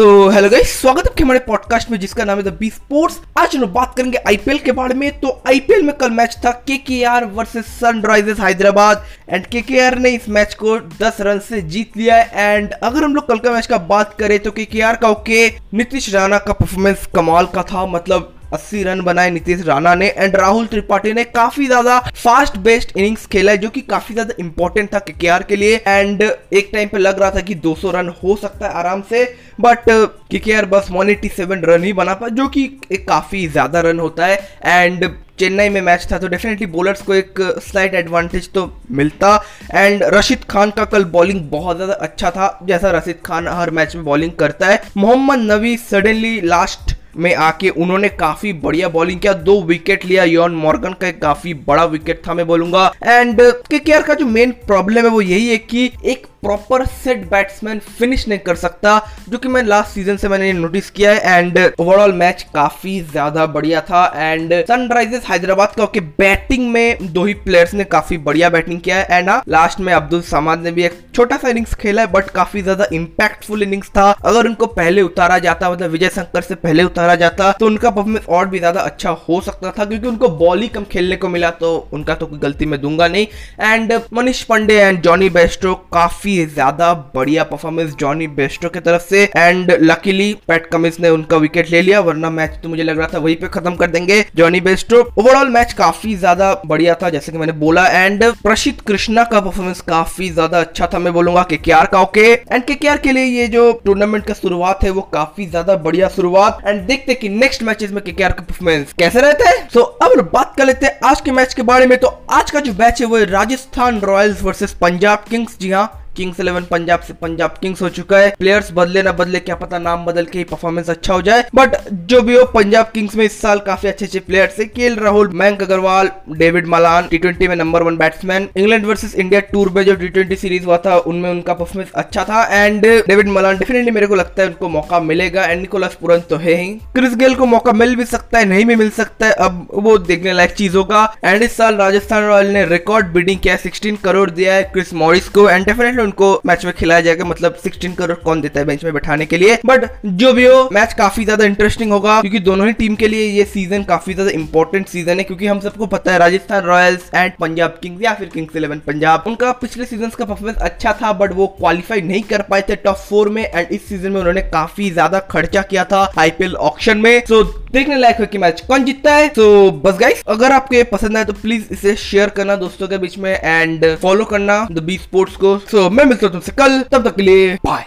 So hello guys स्वागत है हमारे पॉडकास्ट में जिसका नाम है द बी स्पोर्ट्स आज हम बात करेंगे आईपीएल के बारे में। तो आईपीएल में कल मैच था K K R versus Sunrisers Hyderabad. And KKR ने इस मैच को 10 रन से जीत लिया है। एंड अगर हम लोग कल का मैच का बात करें तो के के आर का ओके नीतीश राणा का परफॉर्मेंस कमाल का था। मतलब 80 रन बनाए नीतीश राणा ने एंड राहुल त्रिपाठी ने काफ़ी ज़्यादा फास्ट बेस्ट इनिंग्स खेला है, जो कि काफ़ी ज़्यादा इंपॉर्टेंट था केकेआर के लिए। एंड एक टाइम पे लग रहा था कि 200 रन हो सकता है आराम से बट केकेआर बस 187 रन ही बना पाया, जो कि एक काफ़ी ज़्यादा रन होता है। एंड चेन्नई में मैच था तो डेफिनेटली बॉलर्स को एक स्लाइट एडवांटेज तो मिलता। एंड रशीद खान का कल बॉलिंग बहुत ज़्यादा अच्छा था, जैसा रशीद खान हर मैच में बॉलिंग करता है। मोहम्मद नबी सडनली लास्ट में आके उन्होंने काफ़ी बढ़िया बॉलिंग किया। दो विकेट लिया। यॉन मॉर्गन का एक काफ़ी बड़ा विकेट था मैं बोलूँगा। एंड के का जो मेन प्रॉब्लम है वो यही है कि एक प्रॉपर सेट बैट्समैन फिनिश नहीं कर सकता, जो कि मैं लास्ट सीज़न से मैंने नोटिस किया है। एंड ओवरऑल मैच काफ़ी ज़्यादा बढ़िया था। एंड सनराइजर्स हैदराबाद का ओके बैटिंग में दो ही प्लेयर्स ने काफ़ी बढ़िया बैटिंग किया है। एंड हाँ लास्ट में अब्दुल समाद ने भी एक छोटा सा इनिंग्स खेला है बट काफ़ी ज़्यादा इम्पैक्टफुल इनिंग्स था। अगर उनको पहले उतारा जाता मतलब विजय शंकर से पहले उतारा जाता तो उनका परफॉर्मेंस और भी ज़्यादा अच्छा हो सकता था, क्योंकि उनको बॉल ही कम खेलने को मिला तो उनका तो कोई गलती मैं दूँगा नहीं। And Manish Pandey and Jonny Bairstow काफ़ी ज़्यादा बढ़िया परफॉर्मेंस जॉनी बेस्टो की तरफ़ से। एंड लकीली पैट कमिंस ने उनका विकेट ले लिया, वरना मैच तो मुझे लग रहा था वहीं पे खत्म कर देंगे जॉनी बेस्टो ओवरऑल मैच काफ़ी ज़्यादा बढ़िया था, जैसे कि मैंने बोला। एंड प्रसिद्ध कृष्णा का परफॉर्मेंस काफ़ी ज़्यादा अच्छा था, मैं बोलूँगा के का ओके एंड के के लिए ये जो टूर्नामेंट का शुरुआत है, वो काफ़ी ज़्यादा बढ़िया शुरुआत। एंड देखते हैं कि नेक्स्ट मैचेस में केकेआर का परफॉर्मेंस कैसे रहता है। सो अब बात कर लेते हैं आज के मैच के बारे में। तो आज का जो मैच है, वो Rajasthan Royals versus Punjab Kings. जी हाँ किंग्स इलेवन, पंजाब से पंजाब किंग्स हो चुका है। प्लेयर्स बदले ना बदले, क्या पता नाम बदल के परफॉर्मेंस अच्छा हो जाए। बट जो भी हो, पंजाब किंग्स में इस साल काफ़ी अच्छे अच्छे प्लेयर्स है। K Rahul, Mayank Agarwal, David Malan T में number one batsman England versus India tour में जो टी सीरीज़ हुआ था, उनमें उनका परफॉर्मेंस अच्छा था। एंड डेविड मलान डेफिनेटली मेरे को लगता है उनको मौका मिलेगा। एंड निकोलस पुरन तो है ही। क्रिस गेल को मौका मिल भी सकता है, नहीं भी मिल सकता है। अब वो देखने लायक चीज़ होगा। एंड इस साल राजस्थान रॉयल ने रिकॉर्ड बिडिंग किया सिक्सटीन करोड़ दिया है क्रिस मॉरिस को। एंड डेफिनेटली उनको मैच में खिलाया जाएगा मतलब 16 करोड़ कौन देता है बेंच में बैठाने के लिए। बट जो भी हो मैच काफ़ी ज़्यादा इंटरेस्टिंग होगा, क्योंकि दोनों ही टीम के लिए ये सीज़न काफ़ी ज़्यादा इंपॉर्टेंट सीज़न है, क्योंकि हम सबको पता है Rajasthan Royals and Punjab Kings या फिर किंग्स इलेवन पंजाब, उनका पिछले सीज़न का परफॉर्मेंस अच्छा था बट वो क्वालिफाई नहीं कर पाए थे टॉप फोर में एंड इस सीज़न में उन्होंने काफ़ी ज़्यादा खर्चा किया था आईपीएल ऑप्शन में। सो देखने लायक हो कि मैच कौन जीतता है। तो बस गाइस अगर आपको ये पसंद आए तो प्लीज़ इसे शेयर करना दोस्तों के बीच में एंड फॉलो करना द बी स्पोर्ट्स को। सो मैं मिलता हूँ तुमसे कल तब तक के लिए बाय